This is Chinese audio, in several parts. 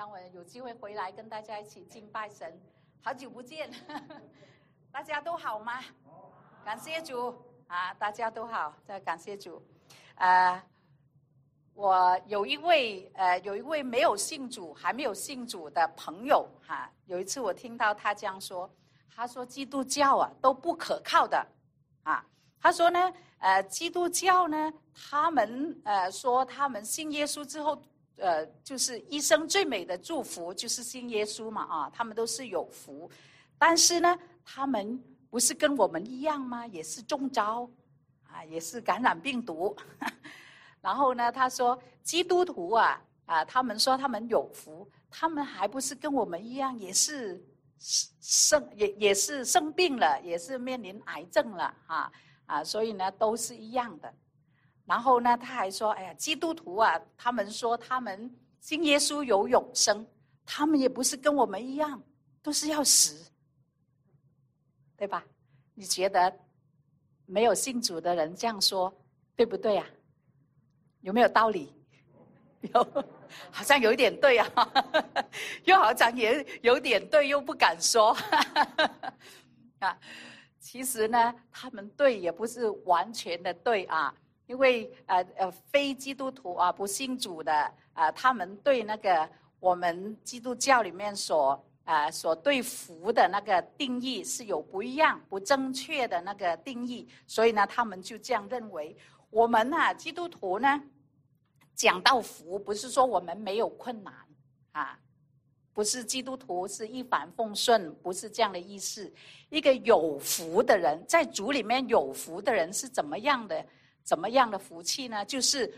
让我有机会回来跟大家一起敬拜神。好久不见，大家都好吗？感谢主啊，大家都好，再感谢主。呃，我有一位呃，有一位没有信主、还没有信主的朋友哈。有一次我听到他这样说，他说基督教啊都不可靠的啊。他说呢，呃，基督教呢，他们呃说他们信耶稣之后。呃，就是一生最美的祝福就是信耶稣嘛啊，他们都是有福，但是呢，他们不是跟我们一样吗？也是中招，啊，也是感染病毒。然后呢，他说基督徒啊啊，他们说他们有福，他们还不是跟我们一样，也是生也也是生病了，也是面临癌症了啊啊，所以呢，都是一样的。然后呢，他还说：“哎呀，基督徒啊，他们说他们信耶稣有永生，他们也不是跟我们一样，都是要死，对吧？你觉得没有信主的人这样说，对不对呀？有没有道理？有，好像有一点对啊，又好像也有点对，又不敢说。啊，其实呢，他们对也不是完全的对啊。”因为呃呃非基督徒啊不信主的啊，他们对那个我们基督教里面所啊所对福的那个定义是有不一样、不正确的那个定义，所以呢，他们就这样认为。我们啊基督徒呢，讲到福，不是说我们没有困难啊，不是基督徒是一帆风顺，不是这样的意思。一个有福的人，在主里面有福的人是怎么样的？怎么样的福气呢？就是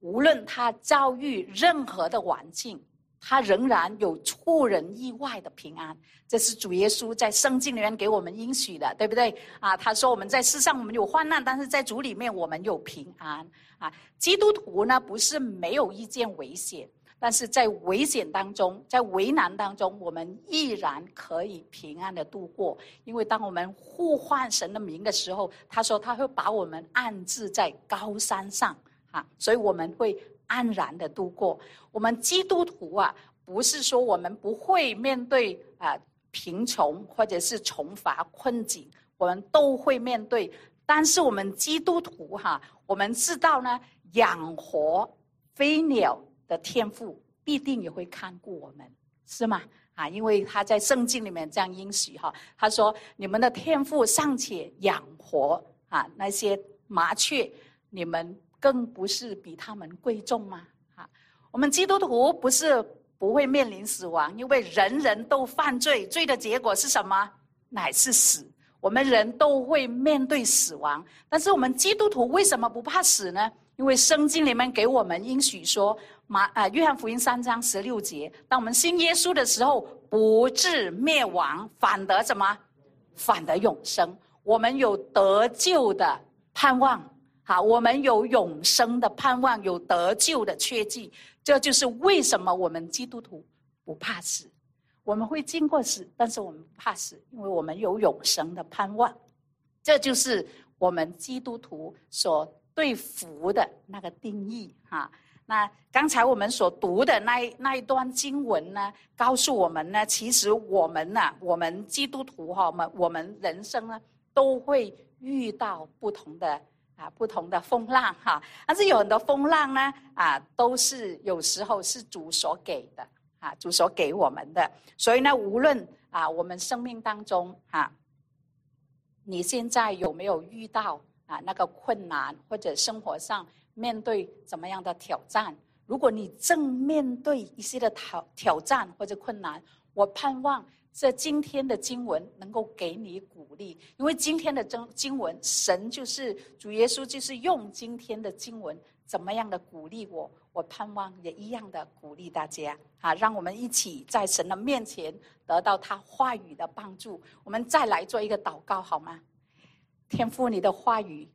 无论他遭遇任何的环境，他仍然有出人意外的平安。这是主耶稣在圣经里面给我们应许的，对不对？啊，他说我们在世上我们有患难，但是在主里面我们有平安。啊，基督徒呢不是没有一件危险。但是在危险当中，在危难当中，我们依然可以平安的度过。因为当我们呼唤神的名的时候，他说他会把我们安置在高山上，哈，所以我们会安然的度过。我们基督徒啊，不是说我们不会面对啊贫穷或者是穷乏困境，我们都会面对。但是我们基督徒哈，我们知道呢，养活飞鸟。的天赋必定也会看顾我们，是吗？啊，因为他在圣经里面这样应许哈，他说：“你们的天赋尚且养活啊那些麻雀，你们更不是比他们贵重吗？”啊，我们基督徒不是不会面临死亡，因为人人都犯罪，罪的结果是什么？乃是死。我们人都会面对死亡，但是我们基督徒为什么不怕死呢？因为圣经里面给我们应许说。马啊，约翰福音三章十六节，当我们信耶稣的时候，不至灭亡，反得什么？反得永生。我们有得救的盼望，好，我们有永生的盼望，有得救的确据。这就是为什么我们基督徒不怕死。我们会经过死，但是我们不怕死，因为我们有永生的盼望。这就是我们基督徒所对福的那个定义，哈。那刚才我们所读的那那一段经文呢，告诉我们呢，其实我们呢，我们基督徒哈，我们我们人生呢，都会遇到不同的啊不同的风浪哈。但是有很多风浪呢，啊，都是有时候是主所给的啊，主所给我们的。所以呢，无论啊，我们生命当中哈，你现在有没有遇到啊那个困难或者生活上？面对怎么样的挑战？如果你正面对一些的挑挑战或者困难，我盼望这今天的经文能够给你鼓励，因为今天的经经文，神就是主耶稣，就是用今天的经文怎么样的鼓励我？我盼望也一样的鼓励大家啊！让我们一起在神的面前得到他话语的帮助。我们再来做一个祷告好吗？天父，你的话语。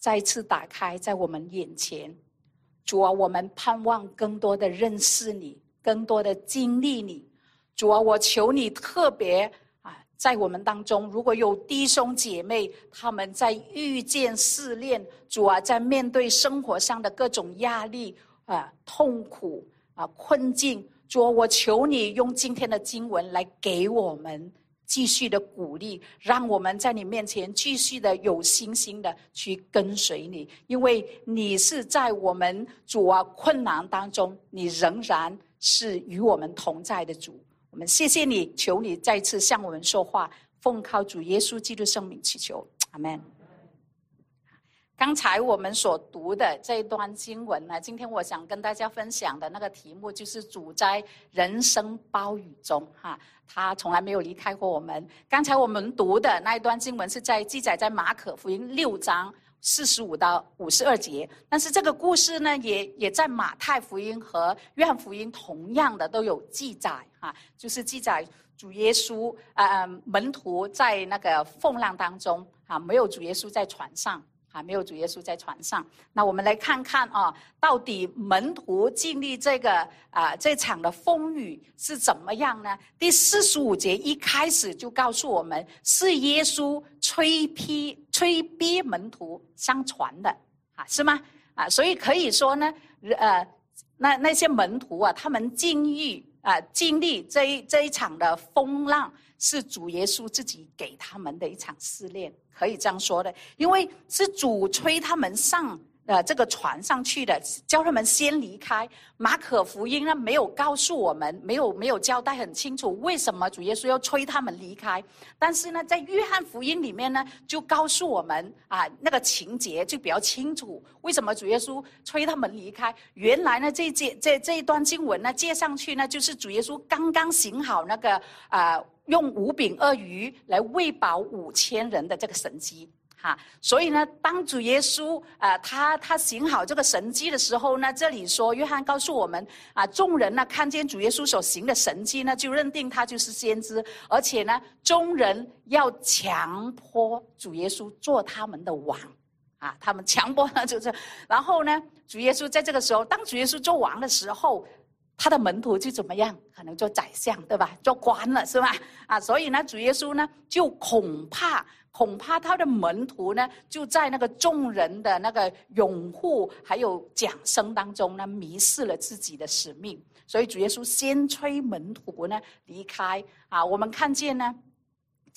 再次打开在我们眼前，主啊，我们盼望更多的认识你，更多的经历你。主啊，我求你特别啊，在我们当中，如果有弟兄姐妹他们在遇见试炼，主啊，在面对生活上的各种压力啊、痛苦啊、困境，主，我求你用今天的经文来给我们继续的鼓励，让我们在你面前继续的有信心的去跟随你，因为你是在我们主啊困难当中，你仍然是与我们同在的主。我们谢谢你，求你再次向我们说话，奉靠主耶稣基督圣名祈求，阿门。刚才我们所读的这一段经文呢，今天我想跟大家分享的那个题目就是“主在人生暴雨中”哈，他从来没有离开过我们。刚才我们读的那一段经文是在记载在马可福音六章四十五到五十二节，但是这个故事呢，也也在马太福音和约翰福音同样的都有记载哈，就是记载主耶稣啊门徒在那个风浪当中啊，没有主耶稣在船上。啊，没有主耶稣在船上。那我们来看看啊，到底门徒经历这个啊这场的风雨是怎么样呢？第四十五节一开始就告诉我们，是耶稣催逼催逼门徒上船的，啊，是吗？啊，所以可以说呢，呃，那那些门徒啊，他们经历啊经历这一这一场的风浪。是主耶稣自己给他们的一场试炼，可以这样说的，因为是主催他们上。呃，这个船上去的，叫他们先离开。马可福音呢，没有告诉我们，没有没有交代很清楚，为什么主耶稣要催他们离开。但是呢，在约翰福音里面呢，就告诉我们啊，那个情节就比较清楚，为什么主耶稣催他们离开。原来呢，这这这这一段经文呢，接上去呢，就是主耶稣刚刚行好那个啊，用五饼二鱼来喂饱五千人的这个神迹。哈，所以呢，当主耶稣啊，他他行好这个神迹的时候呢，这里说约翰告诉我们啊，众人呢看见主耶稣所行的神迹呢，就认定他就是先知，而且呢，众人要强迫主耶稣做他们的王，啊，他们强迫呢就是，然后呢，主耶稣在这个时候，当主耶稣做王的时候，他的门徒就怎么样？可能做宰相，对吧？做官了，是吧？啊，所以呢，主耶稣呢就恐怕。恐怕他的门徒呢，就在那个众人的那个拥护还有掌声当中呢，迷失了自己的使命。所以主耶稣先催门徒呢离开啊。我们看见呢，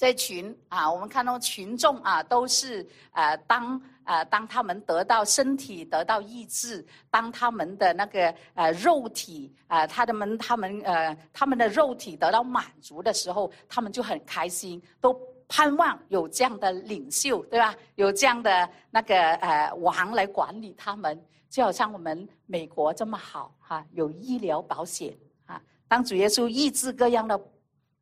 这群啊，我们看到群众啊，都是呃，当呃，当他们得到身体得到医治，当他们的那个呃肉体啊，他的们他们呃他们的肉体得到满足的时候，他们就很开心，都。盼望有这样的领袖，对吧？有这样的那个呃王来管理他们，就好像我们美国这么好哈，有医疗保险啊。当主耶稣医治各样的。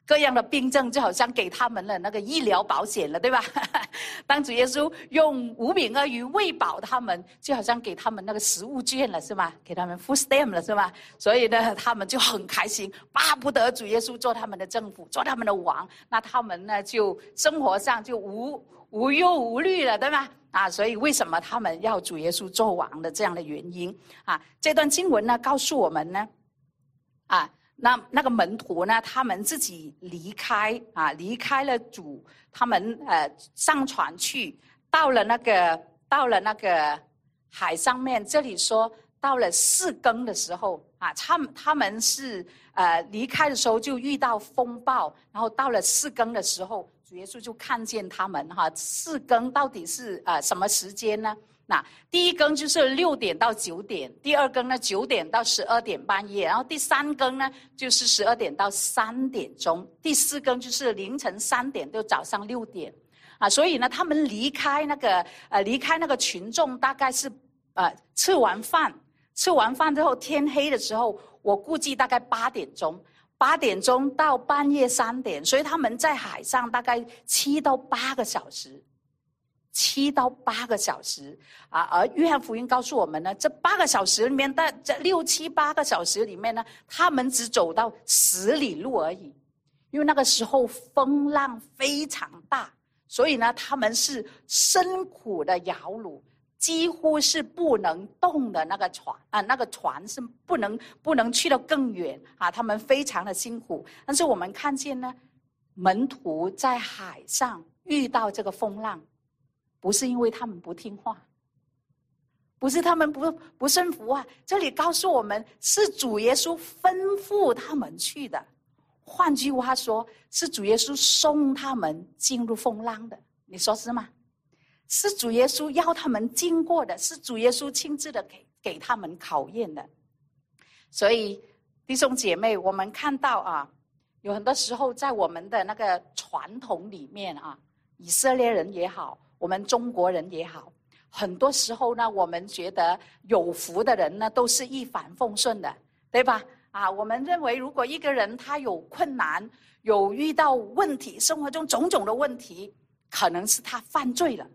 各样的病症就好像给他们了那个医疗保险了，对吧？当主耶稣用五饼二鱼喂饱他们，就好像给他们那个食物券了，是吗？给他们 food stamp 了，是吗？所以呢，他们就很开心，巴不得主耶稣做他们的政府，做他们的王，那他们呢就生活上就无无忧无虑了，对吗？啊，所以为什么他们要主耶稣做王的这样的原因啊？这段经文呢告诉我们呢，啊。那那个门徒呢？他们自己离开啊，离开了主，他们呃上船去，到了那个到了那个海上面。这里说到了四更的时候啊，他们他们是呃离开的时候就遇到风暴，然后到了四更的时候，主耶稣就看见他们哈。四更到底是呃什么时间呢？那第一更就是六点到九点，第二更呢九点到十二点半夜，然后第三更呢就是十二点到三点钟，第四更就是凌晨三点到早上六点，啊，所以呢，他们离开那个呃离开那个群众，大概是呃吃完饭，吃完饭之后天黑的时候，我估计大概八点钟，八点钟到半夜三点，所以他们在海上大概七到八个小时。七到八个小时啊，而约翰福音告诉我们呢，这八个小时里面，但这六七八个小时里面呢，他们只走到十里路而已，因为那个时候风浪非常大，所以呢，他们是辛苦的摇橹，几乎是不能动的那个船啊，那个船是不能不能去到更远啊，他们非常的辛苦。但是我们看见呢，门徒在海上遇到这个风浪。不是因为他们不听话，不是他们不不顺服啊。这里告诉我们，是主耶稣吩咐他们去的。换句话说，是主耶稣送他们进入风浪的。你说是吗？是主耶稣要他们经过的，是主耶稣亲自的给给他们考验的。所以弟兄姐妹，我们看到啊，有很多时候在我们的那个传统里面啊，以色列人也好，我们中国人也好，很多时候呢，我们觉得有福的人呢，都是一帆风顺的，对吧？啊，我们认为如果一个人他有困难，有遇到问题，生活中种种的问题，可能是他犯罪了。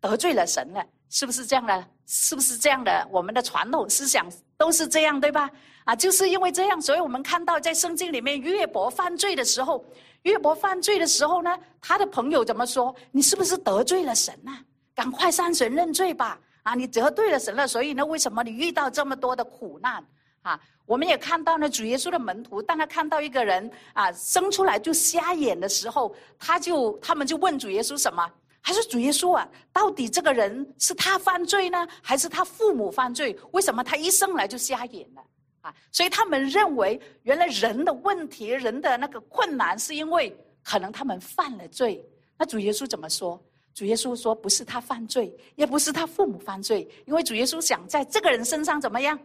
得罪了神了，是不是这样的？是不是这样的？我们的传统思想都是这样，对吧？啊，就是因为这样，所以我们看到在圣经里面，约伯犯罪的时候，约伯犯罪的时候呢，他的朋友怎么说？你是不是得罪了神呐？赶快上神认罪吧！啊，你得罪了神了，所以呢，为什么你遇到这么多的苦难？啊，我们也看到呢，主耶稣的门徒，当他看到一个人啊生出来就瞎眼的时候，他就他们就问主耶稣什么？还是主耶稣啊？到底这个人是他犯罪呢，还是他父母犯罪？为什么他一生来就瞎眼了？啊，所以他们认为，原来人的问题、人的那个困难，是因为可能他们犯了罪。那主耶稣怎么说？主耶稣说，不是他犯罪，也不是他父母犯罪，因为主耶稣想在这个人身上怎么样，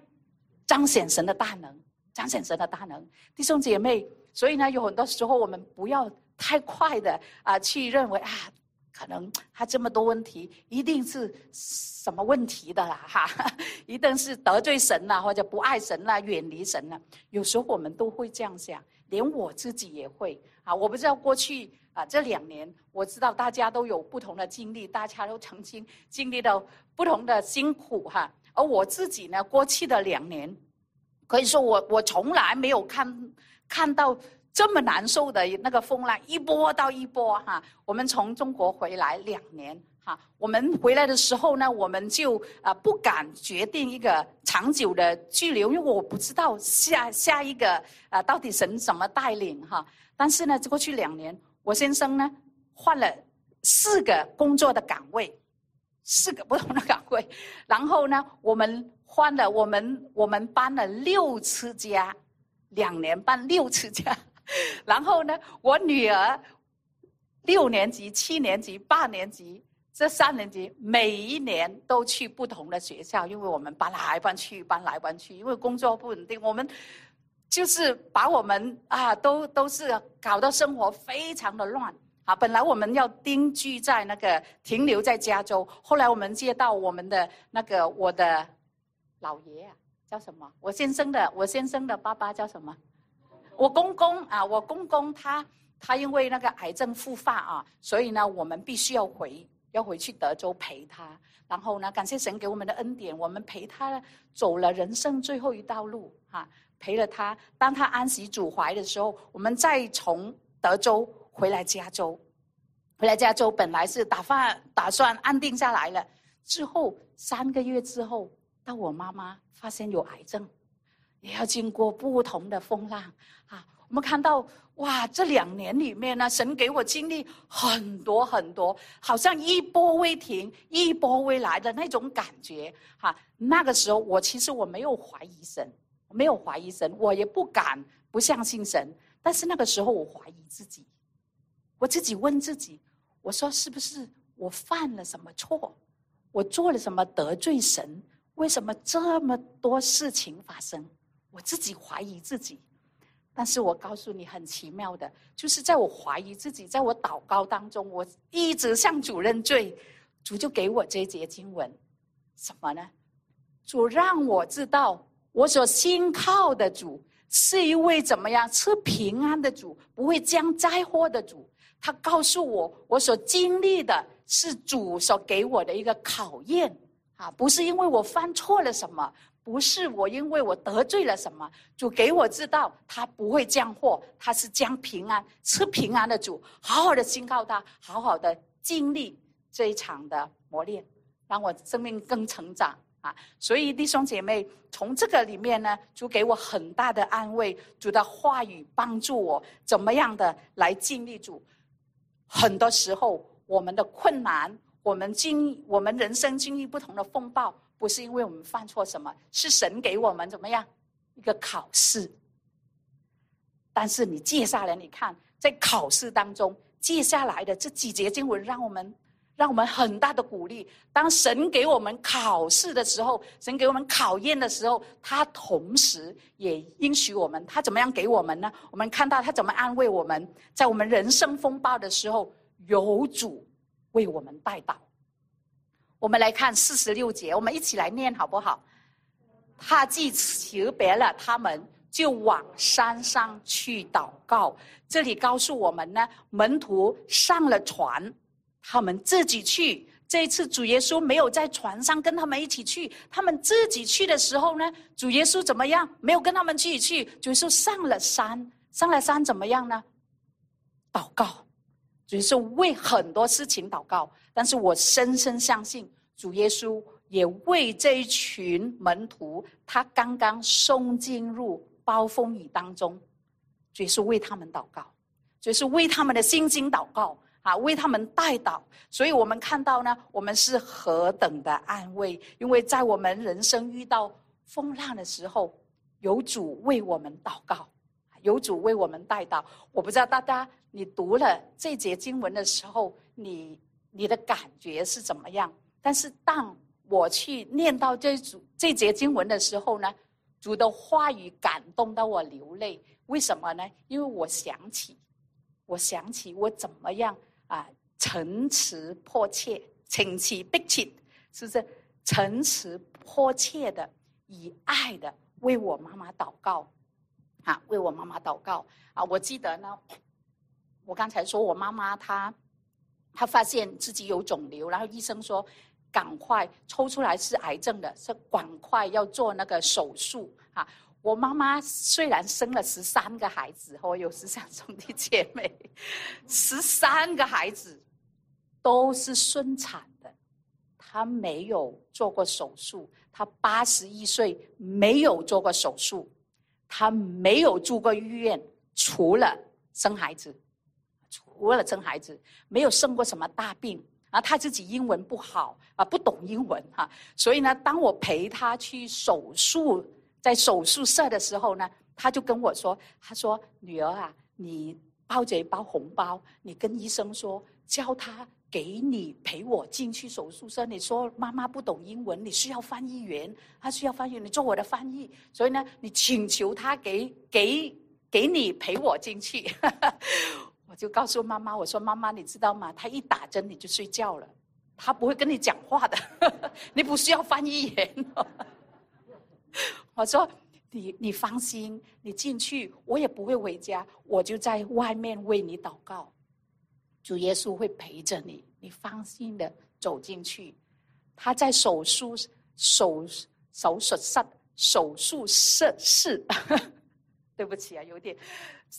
彰显神的大能，彰显神的大能。弟兄姐妹，所以呢，有很多时候我们不要太快的啊，去认为啊。可能他这么多问题，一定是什么问题的啦，哈，一定是得罪神了，或者不爱神了，远离神了。有时候我们都会这样想，连我自己也会啊。我不知道过去啊这两年，我知道大家都有不同的经历，大家都曾经经历到不同的辛苦哈。而我自己呢，过去的两年，可以说我我从来没有看看到。这么难受的那个风浪，一波到一波哈。我们从中国回来两年哈，我们回来的时候呢，我们就啊不敢决定一个长久的居留，因为我不知道下下一个啊到底神怎么带领哈。但是呢，过去两年，我先生呢换了四个工作的岗位，四个不同的岗位，然后呢，我们换了我们我们搬了六次家，两年搬六次家。然后呢，我女儿六年级、七年级、八年级这三年级，每一年都去不同的学校，因为我们搬来搬去，搬来搬去，因为工作不稳定，我们就是把我们啊，都都是搞得生活非常的乱啊。本来我们要定居在那个停留在加州，后来我们接到我们的那个我的老爷啊，叫什么？我先生的我先生的爸爸叫什么？我公公啊，我公公他他因为那个癌症复发啊，所以呢，我们必须要回要回去德州陪他。然后呢，感谢神给我们的恩典，我们陪他走了人生最后一道路哈，陪了他。当他安息主怀的时候，我们再从德州回来加州，回来加州本来是打算打算安定下来了，之后三个月之后，到我妈妈发现有癌症。也要经过不同的风浪啊！我们看到哇，这两年里面呢，神给我经历很多很多，好像一波未停、一波未来的那种感觉哈。那个时候，我其实我没有怀疑神，没有怀疑神，我也不敢不相信神。但是那个时候，我怀疑自己，我自己问自己：我说是不是我犯了什么错？我做了什么得罪神？为什么这么多事情发生？我自己怀疑自己，但是我告诉你，很奇妙的，就是在我怀疑自己，在我祷告当中，我一直向主认罪，主就给我这一节经文，什么呢？主让我知道，我所信靠的主是一位怎么样吃平安的主，不会将灾祸的主。他告诉我，我所经历的是主所给我的一个考验啊，不是因为我犯错了什么。不是我，因为我得罪了什么，主给我知道他不会降祸，他是将平安吃平安的主，好好的信靠他，好好的经历这一场的磨练，让我生命更成长啊！所以弟兄姐妹，从这个里面呢，主给我很大的安慰，主的话语帮助我怎么样的来经历主。很多时候，我们的困难，我们经我们人生经历不同的风暴。不是因为我们犯错什么，是神给我们怎么样一个考试。但是你接下来你看，在考试当中，接下来的这几节经文，让我们让我们很大的鼓励。当神给我们考试的时候，神给我们考验的时候，他同时也允许我们，他怎么样给我们呢？我们看到他怎么安慰我们，在我们人生风暴的时候，有主为我们带导。我们来看四十六节，我们一起来念好不好？他既辞别了他们。就往山上去祷告。这里告诉我们呢，门徒上了船，他们自己去。这一次主耶稣没有在船上跟他们一起去，他们自己去的时候呢，主耶稣怎么样？没有跟他们一起去。主耶稣上了山，上了山怎么样呢？祷告，主耶稣为很多事情祷告。但是我深深相信，主耶稣也为这一群门徒，他刚刚送进入。暴风雨当中，所以是为他们祷告，所以是为他们的心经祷告啊，为他们代祷。所以我们看到呢，我们是何等的安慰，因为在我们人生遇到风浪的时候，有主为我们祷告，有主为我们代祷。我不知道大家你读了这节经文的时候，你你的感觉是怎么样？但是当我去念到这组这节经文的时候呢？主的话语感动到我流泪，为什么呢？因为我想起，我想起我怎么样啊，诚实迫切，请起迫切，是不是？诚实迫切的，以爱的为我妈妈祷告，啊，为我妈妈祷告啊！我记得呢，我刚才说我妈妈她，她发现自己有肿瘤，然后医生说。赶快抽出来是癌症的，是赶快要做那个手术啊！我妈妈虽然生了十三个孩子，我有十三兄弟姐妹，十三个孩子都是顺产的，她没有做过手术。她八十一岁没有做过手术，她没有住过医院，除了生孩子，为了生孩子，没有生过什么大病。啊，他自己英文不好啊，不懂英文哈，所以呢，当我陪他去手术，在手术室的时候呢，他就跟我说：“他说女儿啊，你抱着一包红包，你跟医生说，叫他给你陪我进去手术室。你说妈妈不懂英文，你需要翻译员，他需要翻译，你做我的翻译。所以呢，你请求他给给给你陪我进去。”就告诉妈妈：“我说妈妈，你知道吗？他一打针你就睡觉了，他不会跟你讲话的，你不需要翻译员。”我说：“你你放心，你进去，我也不会回家，我就在外面为你祷告，主耶稣会陪着你，你放心的走进去。”他在手术手手术室手术室室，对不起啊，有点。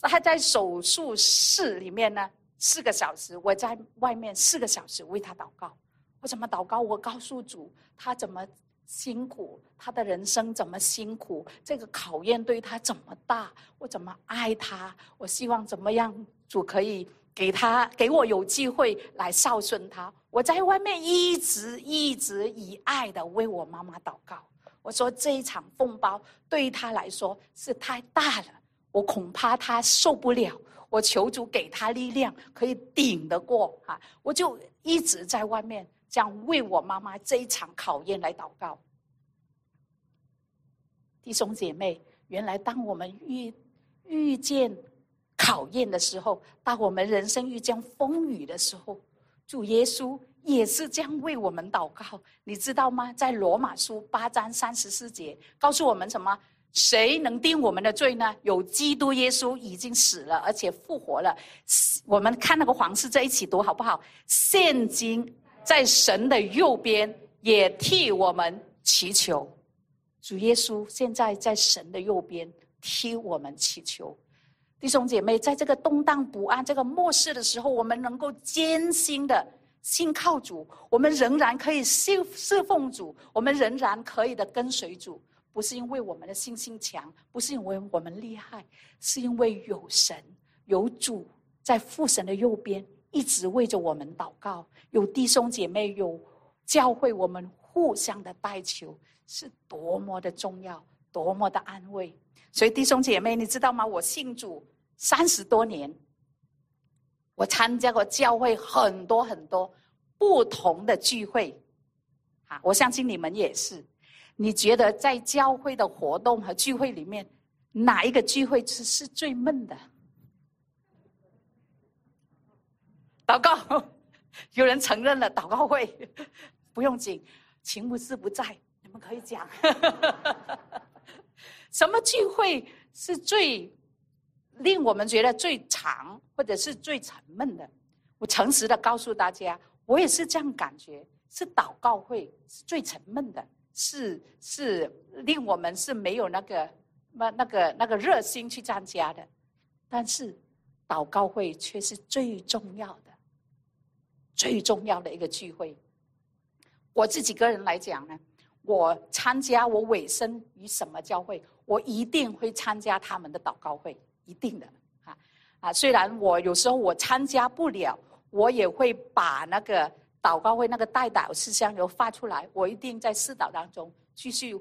他在手术室里面呢，四个小时；我在外面四个小时为他祷告。我怎么祷告？我告诉主，他怎么辛苦，他的人生怎么辛苦，这个考验对他怎么大，我怎么爱他？我希望怎么样，主可以给他给我有机会来孝顺他。我在外面一直一直以爱的为我妈妈祷告。我说这一场风暴对于他来说是太大了。我恐怕他受不了，我求主给他力量，可以顶得过啊！我就一直在外面这样为我妈妈这一场考验来祷告。弟兄姐妹，原来当我们遇遇见考验的时候，当我们人生遇见风雨的时候，主耶稣也是这样为我们祷告。你知道吗？在罗马书八章三十四节告诉我们什么？谁能定我们的罪呢？有基督耶稣已经死了，而且复活了。我们看那个黄字在一起读好不好？现今在神的右边，也替我们祈求。主耶稣现在在神的右边，替我们祈求。弟兄姐妹，在这个动荡不安、这个末世的时候，我们能够艰辛的信靠主，我们仍然可以侍侍奉主，我们仍然可以的跟随主。不是因为我们的信心强，不是因为我们厉害，是因为有神有主在父神的右边，一直为着我们祷告。有弟兄姐妹，有教会，我们互相的代求，是多么的重要，多么的安慰。所以弟兄姐妹，你知道吗？我信主三十多年，我参加过教会很多很多不同的聚会，啊，我相信你们也是。你觉得在教会的活动和聚会里面，哪一个聚会是是最闷的？祷告，有人承认了祷告会，不用紧，秦牧师不在，你们可以讲。什么聚会是最令我们觉得最长，或者是最沉闷的？我诚实的告诉大家，我也是这样感觉，是祷告会是最沉闷的，是是令我们是没有那个那那个那个热心去参加的。但是祷告会却是最重要的，最重要的一个聚会。我自己个人来讲呢。我参加，我委身于什么教会，我一定会参加他们的祷告会，一定的啊啊！虽然我有时候我参加不了，我也会把那个祷告会那个代祷事项又发出来，我一定在四祷当中继续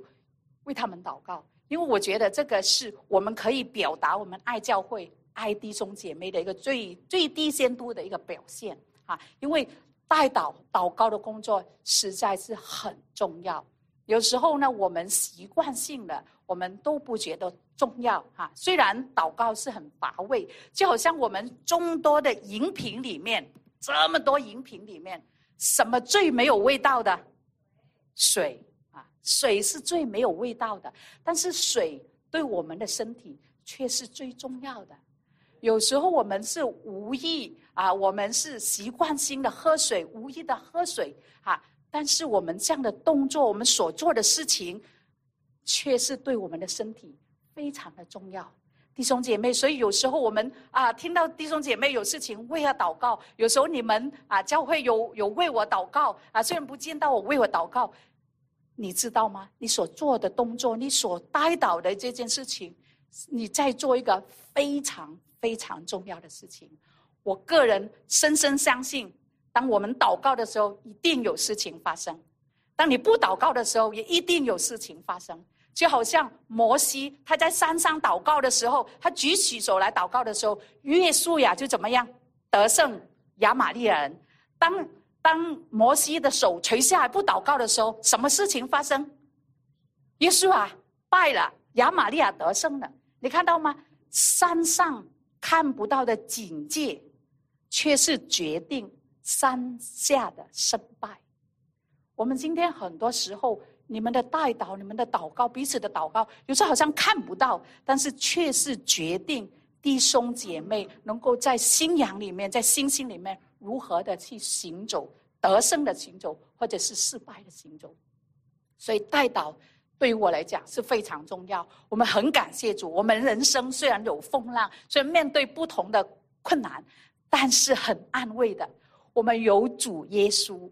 为他们祷告，因为我觉得这个是我们可以表达我们爱教会、爱弟兄姐妹的一个最最低限度的一个表现啊！因为代祷祷告的工作实在是很重要。有时候呢，我们习惯性的，我们都不觉得重要哈。虽然祷告是很乏味，就好像我们众多的饮品里面，这么多饮品里面，什么最没有味道的？水啊，水是最没有味道的。但是水对我们的身体却是最重要的。有时候我们是无意啊，我们是习惯性的喝水，无意的喝水啊。但是我们这样的动作，我们所做的事情，却是对我们的身体非常的重要，弟兄姐妹。所以有时候我们啊，听到弟兄姐妹有事情为他祷告，有时候你们啊，教会有有为我祷告啊，虽然不见到我为我祷告，你知道吗？你所做的动作，你所带导的这件事情，你在做一个非常非常重要的事情。我个人深深相信。当我们祷告的时候，一定有事情发生；当你不祷告的时候，也一定有事情发生。就好像摩西他在山上祷告的时候，他举起手来祷告的时候，约书亚就怎么样得胜亚玛利人。当当摩西的手垂下来不祷告的时候，什么事情发生？约书亚败了，亚玛利亚得胜了。你看到吗？山上看不到的警戒，却是决定。山下的胜败，我们今天很多时候，你们的代祷、你们的祷告、彼此的祷告，有时候好像看不到，但是却是决定弟兄姐妹能够在信仰里面、在信心里面如何的去行走、得胜的行走，或者是失败的行走。所以代祷对于我来讲是非常重要。我们很感谢主，我们人生虽然有风浪，虽然面对不同的困难，但是很安慰的。我们有主耶稣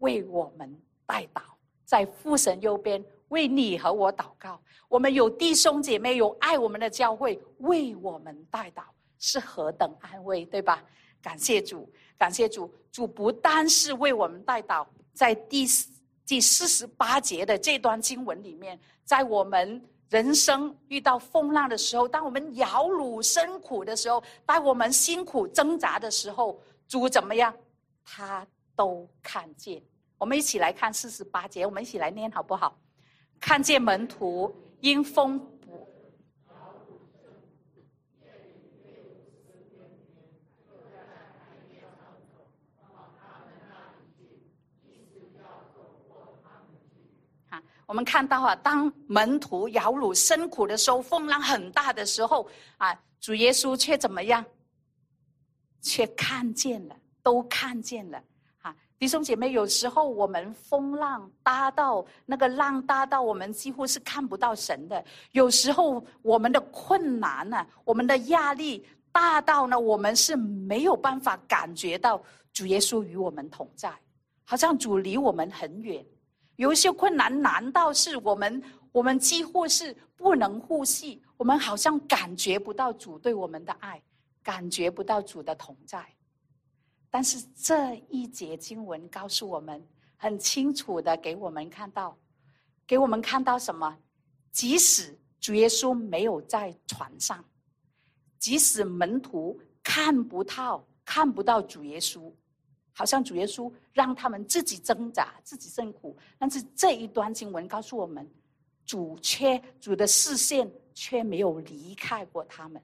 为我们代祷，在父神右边为你和我祷告。我们有弟兄姐妹，有爱我们的教会为我们代祷，是何等安慰，对吧？感谢主，感谢主。主不单是为我们代祷，在第第四十八节的这段经文里面，在我们人生遇到风浪的时候，当我们摇橹生苦的时候，当我们辛苦挣扎的时候，主怎么样？他都看见，我们一起来看四十八节，我们一起来念好不好？看见门徒因风不，好，我们看到啊，当门徒摇橹生苦的时候，风浪很大的时候啊，主耶稣却怎么样？却看见了。都看见了，哈，弟兄姐妹，有时候我们风浪大到那个浪大到我们几乎是看不到神的；有时候我们的困难呢，我们的压力大到呢，我们是没有办法感觉到主耶稣与我们同在，好像主离我们很远。有一些困难，难道是我们我们几乎是不能呼吸？我们好像感觉不到主对我们的爱，感觉不到主的同在。但是这一节经文告诉我们很清楚的给我们看到，给我们看到什么？即使主耶稣没有在船上，即使门徒看不到看不到主耶稣，好像主耶稣让他们自己挣扎、自己受苦，但是这一段经文告诉我们，主却主的视线却没有离开过他们，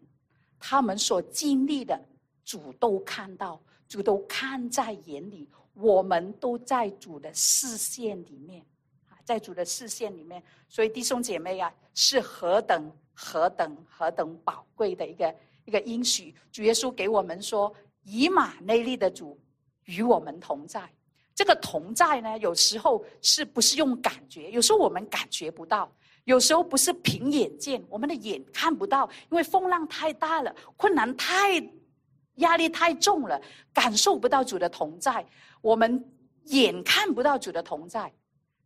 他们所经历的。主都看到，主都看在眼里，我们都在主的视线里面，啊，在主的视线里面，所以弟兄姐妹啊，是何等何等何等宝贵的一个一个应许。主耶稣给我们说，以马内利的主与我们同在。这个同在呢，有时候是不是用感觉？有时候我们感觉不到，有时候不是凭眼见，我们的眼看不到，因为风浪太大了，困难太。压力太重了，感受不到主的同在，我们眼看不到主的同在。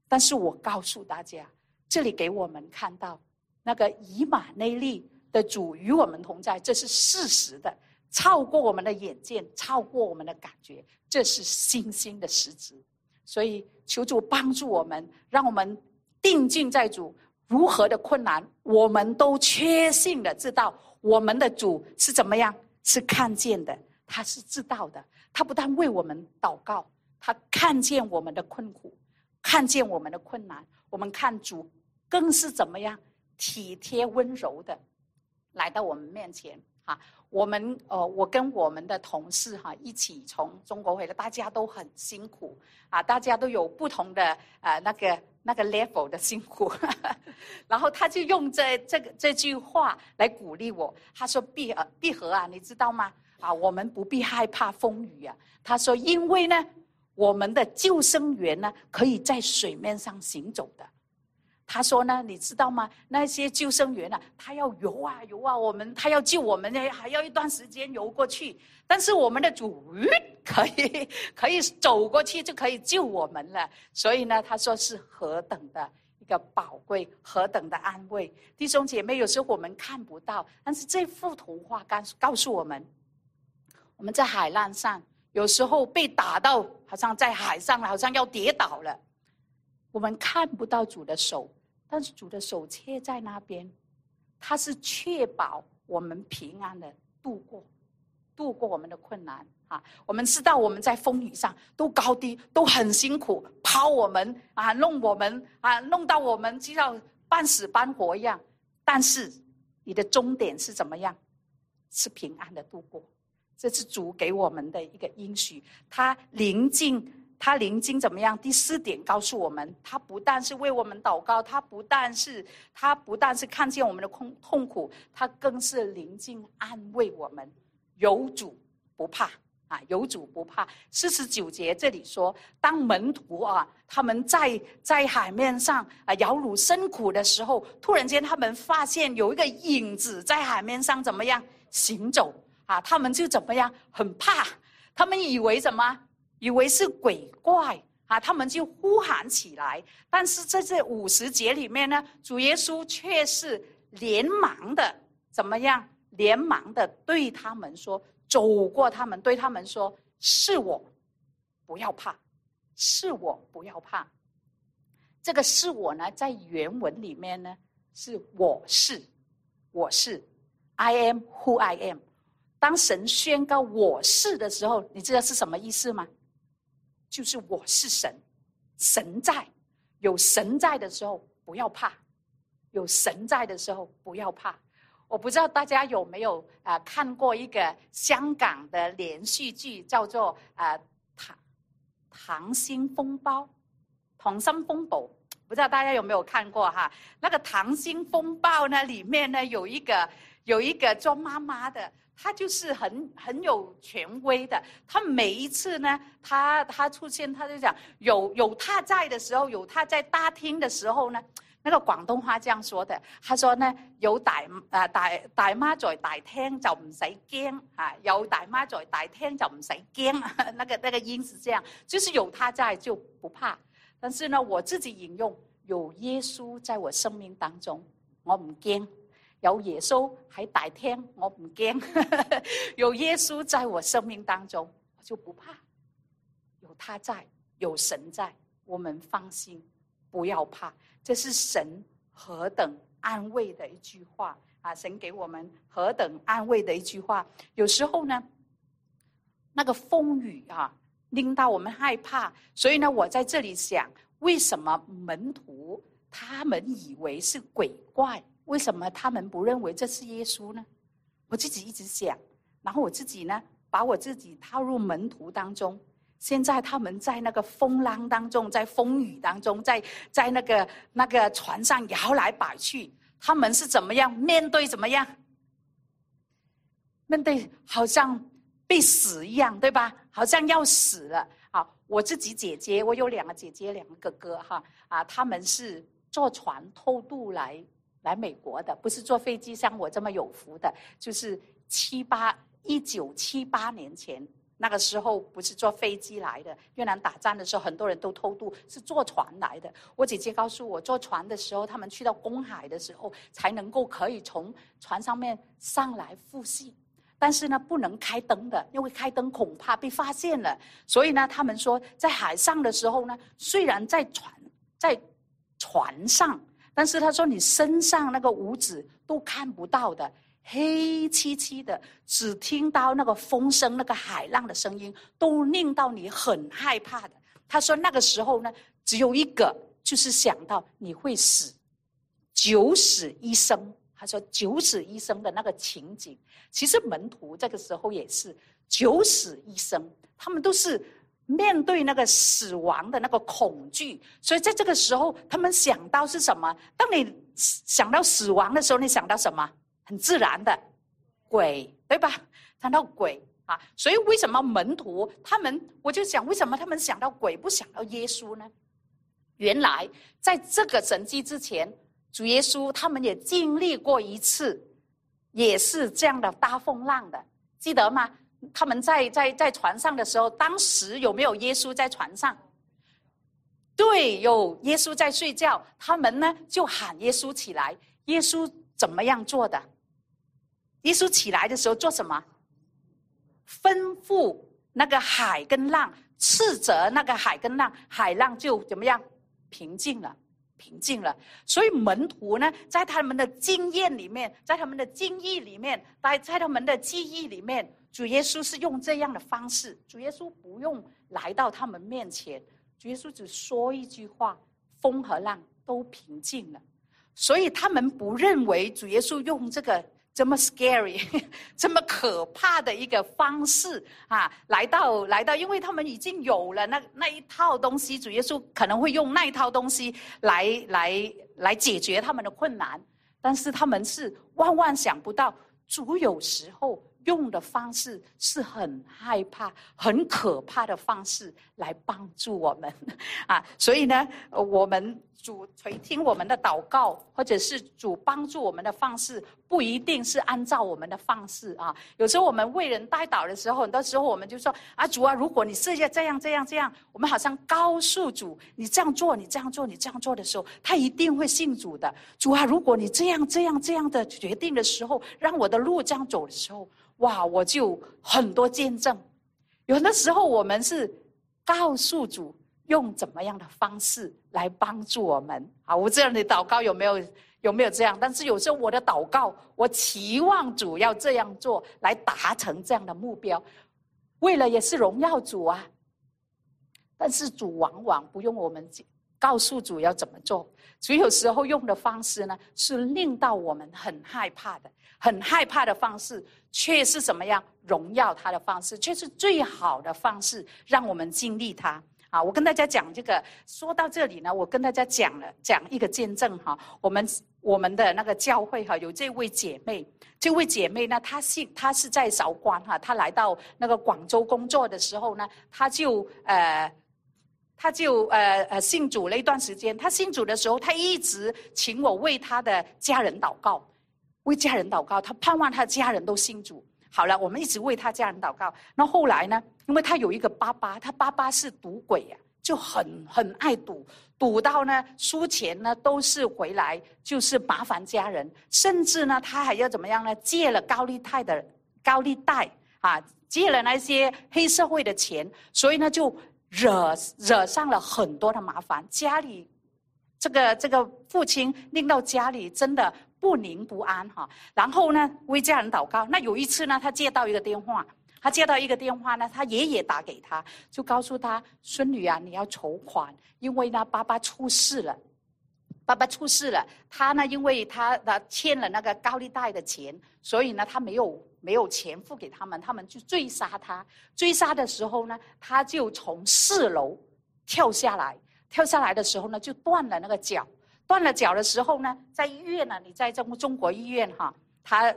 但是我告诉大家，这里给我们看到那个以马内利的主与我们同在，这是事实的，超过我们的眼见，超过我们的感觉，这是信心的实质。所以求主帮助我们，让我们定睛在主，如何的困难，我们都确信的知道我们的主是怎么样。是看见的，他是知道的。他不但为我们祷告，他看见我们的困苦，看见我们的困难。我们看主更是怎么样体贴温柔的来到我们面前。哈，我们呃，我跟我们的同事哈一起从中国回来，大家都很辛苦啊，大家都有不同的呃那个那个 level 的辛苦。然后他就用这这个这句话来鼓励我，他说：“闭合，闭合啊，你知道吗？啊，我们不必害怕风雨啊。”他说：“因为呢，我们的救生员呢可以在水面上行走的。”他说呢，你知道吗？那些救生员呢，他要游啊游啊，我们他要救我们呢，还要一段时间游过去。但是我们的主可以 可以走过去就可以救我们了。所以呢，他说是何等的一个宝贵，何等的安慰。弟兄姐妹，有时候我们看不到，但是这幅图画告告诉我们，我们在海浪上，有时候被打到，好像在海上，好像要跌倒了。我们看不到主的手，但是主的手却在那边，他是确保我们平安的度过，度过我们的困难啊！我们知道我们在风雨上都高低都很辛苦，抛我们啊，弄我们啊，弄到我们就要半死半活一样。但是你的终点是怎么样？是平安的度过，这是主给我们的一个应许。他临近。他临经怎么样？第四点告诉我们，他不但是为我们祷告，他不但是他不但是看见我们的痛痛苦，他更是临近安慰我们。有主不怕啊，有主不怕。四十九节这里说，当门徒啊，他们在在海面上啊摇橹辛苦的时候，突然间他们发现有一个影子在海面上怎么样行走啊？他们就怎么样很怕，他们以为什么？以为是鬼怪啊，他们就呼喊起来。但是在这五十节里面呢，主耶稣却是连忙的怎么样？连忙的对他们说：“走过他们，对他们说：‘是我，不要怕，是我，不要怕。’这个‘是我’呢，在原文里面呢，是我是，我是，I am who I am。当神宣告我是的时候，你知道是什么意思吗？”就是我是神，神在，有神在的时候不要怕，有神在的时候不要怕。我不知道大家有没有啊看过一个香港的连续剧，叫做啊《溏溏心风暴》《溏心风暴》，不知道大家有没有看过哈？那个《溏心风暴》呢，里面呢有一个有一个做妈妈的。他就是很很有权威的，他每一次呢，他他出现，他就讲有有他在的时候，有他在大厅的时候呢，那个广东话这样说的，他说呢，有大啊大大妈在大厅就唔使惊啊，有大妈在大厅就唔使惊，那个那个音是这样，就是有他在就不怕。但是呢，我自己引用，有耶稣在我生命当中，我唔惊。有耶稣喺大厅，我唔惊；有耶稣在我生命当中，我就不怕。有他在，有神在，我们放心，不要怕。这是神何等安慰的一句话啊！神给我们何等安慰的一句话。有时候呢，那个风雨啊，令到我们害怕。所以呢，我在这里想，为什么门徒他们以为是鬼怪？为什么他们不认为这是耶稣呢？我自己一直想，然后我自己呢，把我自己套入门徒当中。现在他们在那个风浪当中，在风雨当中，在在那个那个船上摇来摆去，他们是怎么样面对？怎么样面对？好像被死一样，对吧？好像要死了。好，我自己姐姐，我有两个姐姐，两个哥哥，哈啊，他们是坐船偷渡来来美国的，不是坐飞机像我这么有福的，就是七八一九七八年前。那个时候不是坐飞机来的，越南打仗的时候很多人都偷渡，是坐船来的。我姐姐告诉我，坐船的时候，他们去到公海的时候，才能够可以从船上面上来复习。但是呢，不能开灯的，因为开灯恐怕被发现了。所以呢，他们说在海上的时候呢，虽然在船在船上，但是他说你身上那个五指都看不到的。黑漆漆的，只听到那个风声、那个海浪的声音，都令到你很害怕的。他说那个时候呢，只有一个，就是想到你会死，九死一生。他说九死一生的那个情景，其实门徒这个时候也是九死一生，他们都是面对那个死亡的那个恐惧，所以在这个时候，他们想到是什么？当你想到死亡的时候，你想到什么？很自然的，鬼对吧？谈到鬼啊，所以为什么门徒他们，我就想，为什么他们想到鬼不想到耶稣呢？原来在这个神迹之前，主耶稣他们也经历过一次，也是这样的大风浪的，记得吗？他们在在在船上的时候，当时有没有耶稣在船上？对，有耶稣在睡觉，他们呢就喊耶稣起来，耶稣怎么样做的？耶稣起来的时候做什么？吩咐那个海跟浪，斥责那个海跟浪，海浪就怎么样？平静了，平静了。所以门徒呢，在他们的经验里面，在他们的经历里面，在在他们的记忆里面，主耶稣是用这样的方式。主耶稣不用来到他们面前，主耶稣只说一句话，风和浪都平静了。所以他们不认为主耶稣用这个。这么 scary，这么可怕的一个方式啊！来到来到，因为他们已经有了那那一套东西，主耶稣可能会用那一套东西来来来解决他们的困难，但是他们是万万想不到，主有时候用的方式是很害怕、很可怕的方式来帮助我们 啊！所以呢，我们。主垂听我们的祷告，或者是主帮助我们的方式，不一定是按照我们的方式啊。有时候我们为人带祷的时候，很多时候我们就说：“啊，主啊，如果你是要这样、这样、这样，我们好像告诉主，你这样做、你这样做、你这样做的时候，他一定会信主的。主啊，如果你这样、这样、这样的决定的时候，让我的路这样走的时候，哇，我就很多见证。有的时候我们是告诉主。”用怎么样的方式来帮助我们？啊，我这样的祷告有没有有没有这样？但是有时候我的祷告，我期望主要这样做来达成这样的目标，为了也是荣耀主啊。但是主往往不用我们告诉主要怎么做，主有时候用的方式呢，是令到我们很害怕的，很害怕的方式，却是怎么样荣耀他的方式，却是最好的方式，让我们经历他。啊，我跟大家讲这个，说到这里呢，我跟大家讲了讲一个见证哈。我们我们的那个教会哈，有这位姐妹，这位姐妹呢，她信她是在韶关哈，她来到那个广州工作的时候呢，她就呃，她就呃呃信主了一段时间。她信主的时候，她一直请我为她的家人祷告，为家人祷告，她盼望她的家人都信主。好了，我们一直为她家人祷告。那后来呢？因为她有一个爸爸，她爸爸是赌鬼呀，就很很爱赌，赌到呢输钱呢都是回来就是麻烦家人，甚至呢他还要怎么样呢？借了高利贷的高利贷啊，借了那些黑社会的钱，所以呢就惹惹上了很多的麻烦，家里这个这个父亲令到家里真的不宁不安哈。然后呢，为家人祷告。那有一次呢，他接到一个电话，他接到一个电话呢，他爷爷打给他，就告诉他：“孙女啊，你要筹款，因为呢，爸爸出事了。”爸爸出事了，他呢，因为他他欠了那个高利贷的钱，所以呢，他没有没有钱付给他们，他们就追杀他。追杀的时候呢，他就从四楼跳下来，跳下来的时候呢，就断了那个脚。断了脚的时候呢，在医院呢，你在中中国医院哈，他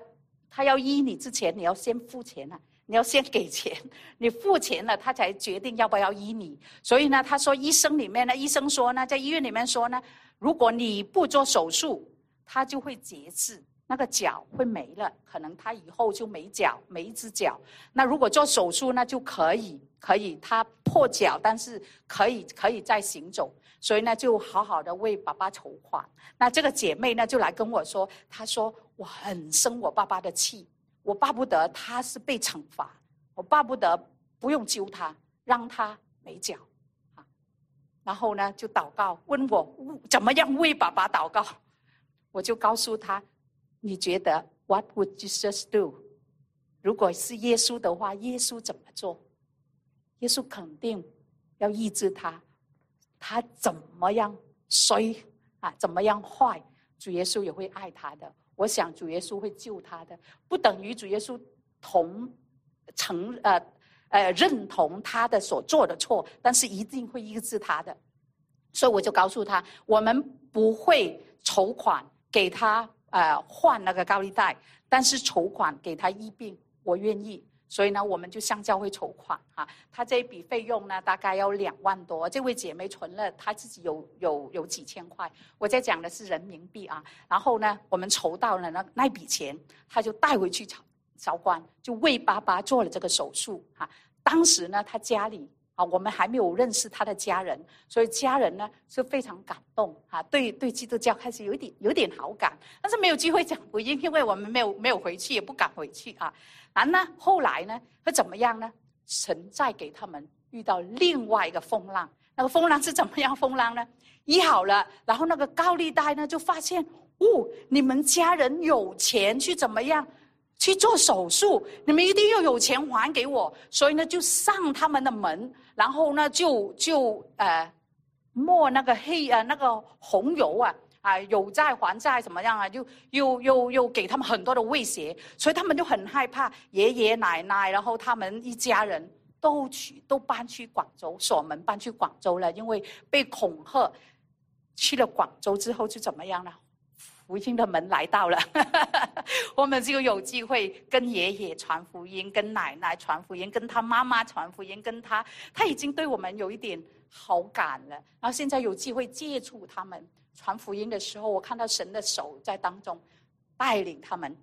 他要医你之前，你要先付钱啊，你要先给钱，你付钱了，他才决定要不要医你。所以呢，他说医生里面呢，医生说呢，在医院里面说呢。如果你不做手术，他就会截肢，那个脚会没了，可能他以后就没脚，没一只脚。那如果做手术，那就可以，可以他破脚，但是可以可以再行走。所以呢，就好好的为爸爸筹款。那这个姐妹呢，就来跟我说，她说我很生我爸爸的气，我巴不得他是被惩罚，我巴不得不用揪他，让他没脚。啊然后呢，就祷告，问我怎么样为爸爸祷告，我就告诉他，你觉得 What would Jesus do？如果是耶稣的话，耶稣怎么做？耶稣肯定要医治他，他怎么样衰啊？怎么样坏？主耶稣也会爱他的。我想主耶稣会救他的，不等于主耶稣同承呃。呃，认同他的所做的错，但是一定会医治他的，所以我就告诉他，我们不会筹款给他呃换那个高利贷，但是筹款给他医病，我愿意。所以呢，我们就向教会筹款哈。他这一笔费用呢，大概要两万多。这位姐妹存了，她自己有有有几千块。我在讲的是人民币啊。然后呢，我们筹到了那那笔钱，他就带回去筹。韶关就为爸爸做了这个手术哈。当时呢，他家里啊，我们还没有认识他的家人，所以家人呢是非常感动啊，对对基督教开始有点有点好感，但是没有机会讲福音，因为我们没有没有回去，也不敢回去啊。然后呢，后来呢会怎么样呢？神再给他们遇到另外一个风浪，那个风浪是怎么样风浪呢？医好了，然后那个高利贷呢就发现，哦，你们家人有钱去怎么样？去做手术，你们一定要有钱还给我。所以呢，就上他们的门，然后呢，就就呃，抹那个黑呃那个红油啊啊，有债还债怎么样啊？就又又又给他们很多的威胁，所以他们就很害怕。爷爷奶奶，然后他们一家人都去都搬去广州，锁门搬去广州了，因为被恐吓。去了广州之后就怎么样了？福音的门来到了，我们就有机会跟爷爷传福音，跟奶奶传福音，跟他妈妈传福音，跟他他已经对我们有一点好感了。然后现在有机会接触他们传福音的时候，我看到神的手在当中带领他们，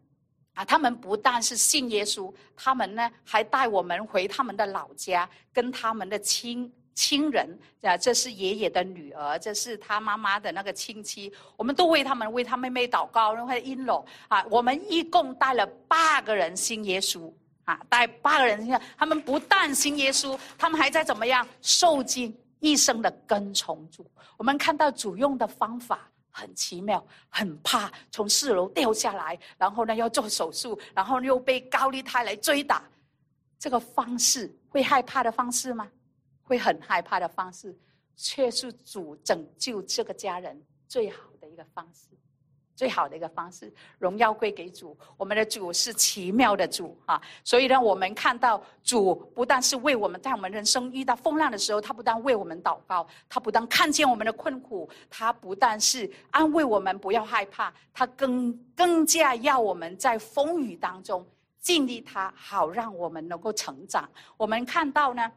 啊，他们不但是信耶稣，他们呢还带我们回他们的老家，跟他们的亲。亲人啊，这是爷爷的女儿，这是他妈妈的那个亲戚，我们都为他们为他妹妹祷告，然后因了啊，我们一共带了八个人信耶稣啊，带八个人信，他们不但信耶稣，他们还在怎么样受尽一生的跟从主。我们看到主用的方法很奇妙，很怕从四楼掉下来，然后呢要做手术，然后又被高利贷来追打，这个方式会害怕的方式吗？会很害怕的方式，却是主拯救这个家人最好的一个方式，最好的一个方式。荣耀归给主，我们的主是奇妙的主啊！所以呢，我们看到主不但是为我们在我们人生遇到风浪的时候，他不但为我们祷告，他不但看见我们的困苦，他不但是安慰我们不要害怕，他更更加要我们在风雨当中尽力他，好让我们能够成长。我们看到呢。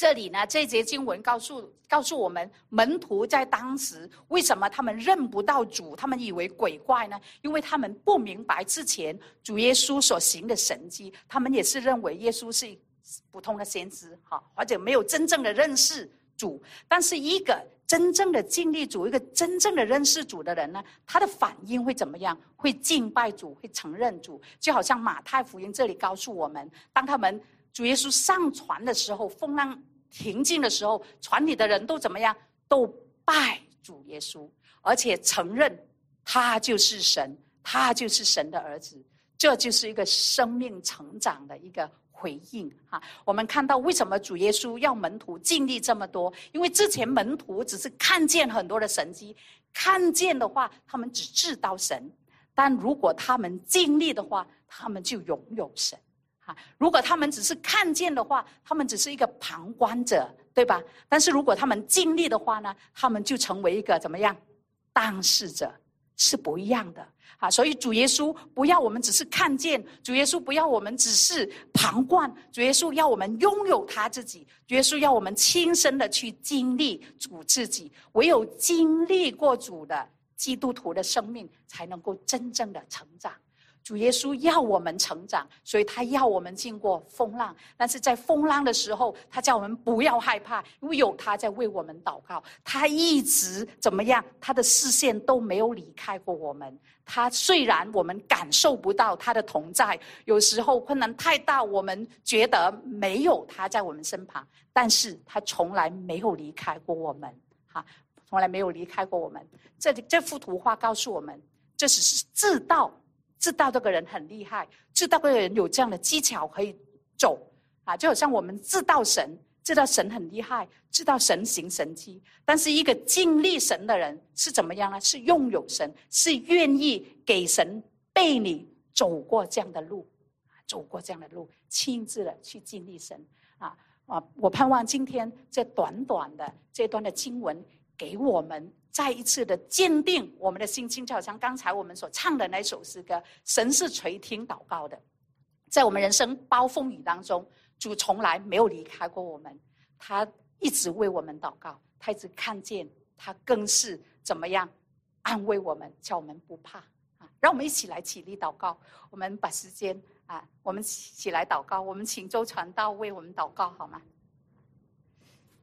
这里呢，这节经文告诉告诉我们，门徒在当时为什么他们认不到主？他们以为鬼怪呢？因为他们不明白之前主耶稣所行的神迹，他们也是认为耶稣是普通的先知，哈，或者没有真正的认识主。但是一个真正的经历主，一个真正的认识主的人呢，他的反应会怎么样？会敬拜主，会承认主。就好像马太福音这里告诉我们，当他们主耶稣上船的时候，风浪。平静的时候，船里的人都怎么样？都拜主耶稣，而且承认他就是神，他就是神的儿子。这就是一个生命成长的一个回应哈。我们看到为什么主耶稣要门徒经历这么多？因为之前门徒只是看见很多的神迹，看见的话，他们只知道神；但如果他们经历的话，他们就拥有神。哈，如果他们只是看见的话，他们只是一个旁观者，对吧？但是如果他们经历的话呢，他们就成为一个怎么样？当事者是不一样的。啊，所以主耶稣不要我们只是看见，主耶稣不要我们只是旁观，主耶稣要我们拥有他自己，主耶稣要我们亲身的去经历主自己。唯有经历过主的基督徒的生命，才能够真正的成长。主耶稣要我们成长，所以他要我们经过风浪。但是在风浪的时候，他叫我们不要害怕，因为有他在为我们祷告。他一直怎么样？他的视线都没有离开过我们。他虽然我们感受不到他的同在，有时候困难太大，我们觉得没有他在我们身旁，但是他从来没有离开过我们，哈，从来没有离开过我们。这这幅图画告诉我们，这只是知道。知道这个人很厉害，知道这个人有这样的技巧可以走啊，就好像我们知道神，知道神很厉害，知道神行神迹。但是一个经历神的人是怎么样呢？是拥有神，是愿意给神背你走过这样的路，走过这样的路，亲自的去经历神啊啊！我盼望今天这短短的这段的经文给我们。再一次的坚定我们的心情，就好像刚才我们所唱的那首诗歌：“神是垂听祷告的。”在我们人生暴风雨当中，主从来没有离开过我们，他一直为我们祷告，他一直看见，他更是怎么样安慰我们，叫我们不怕啊！让我们一起来起立祷告，我们把时间啊，我们起来祷告，我们请周传道为我们祷告好吗？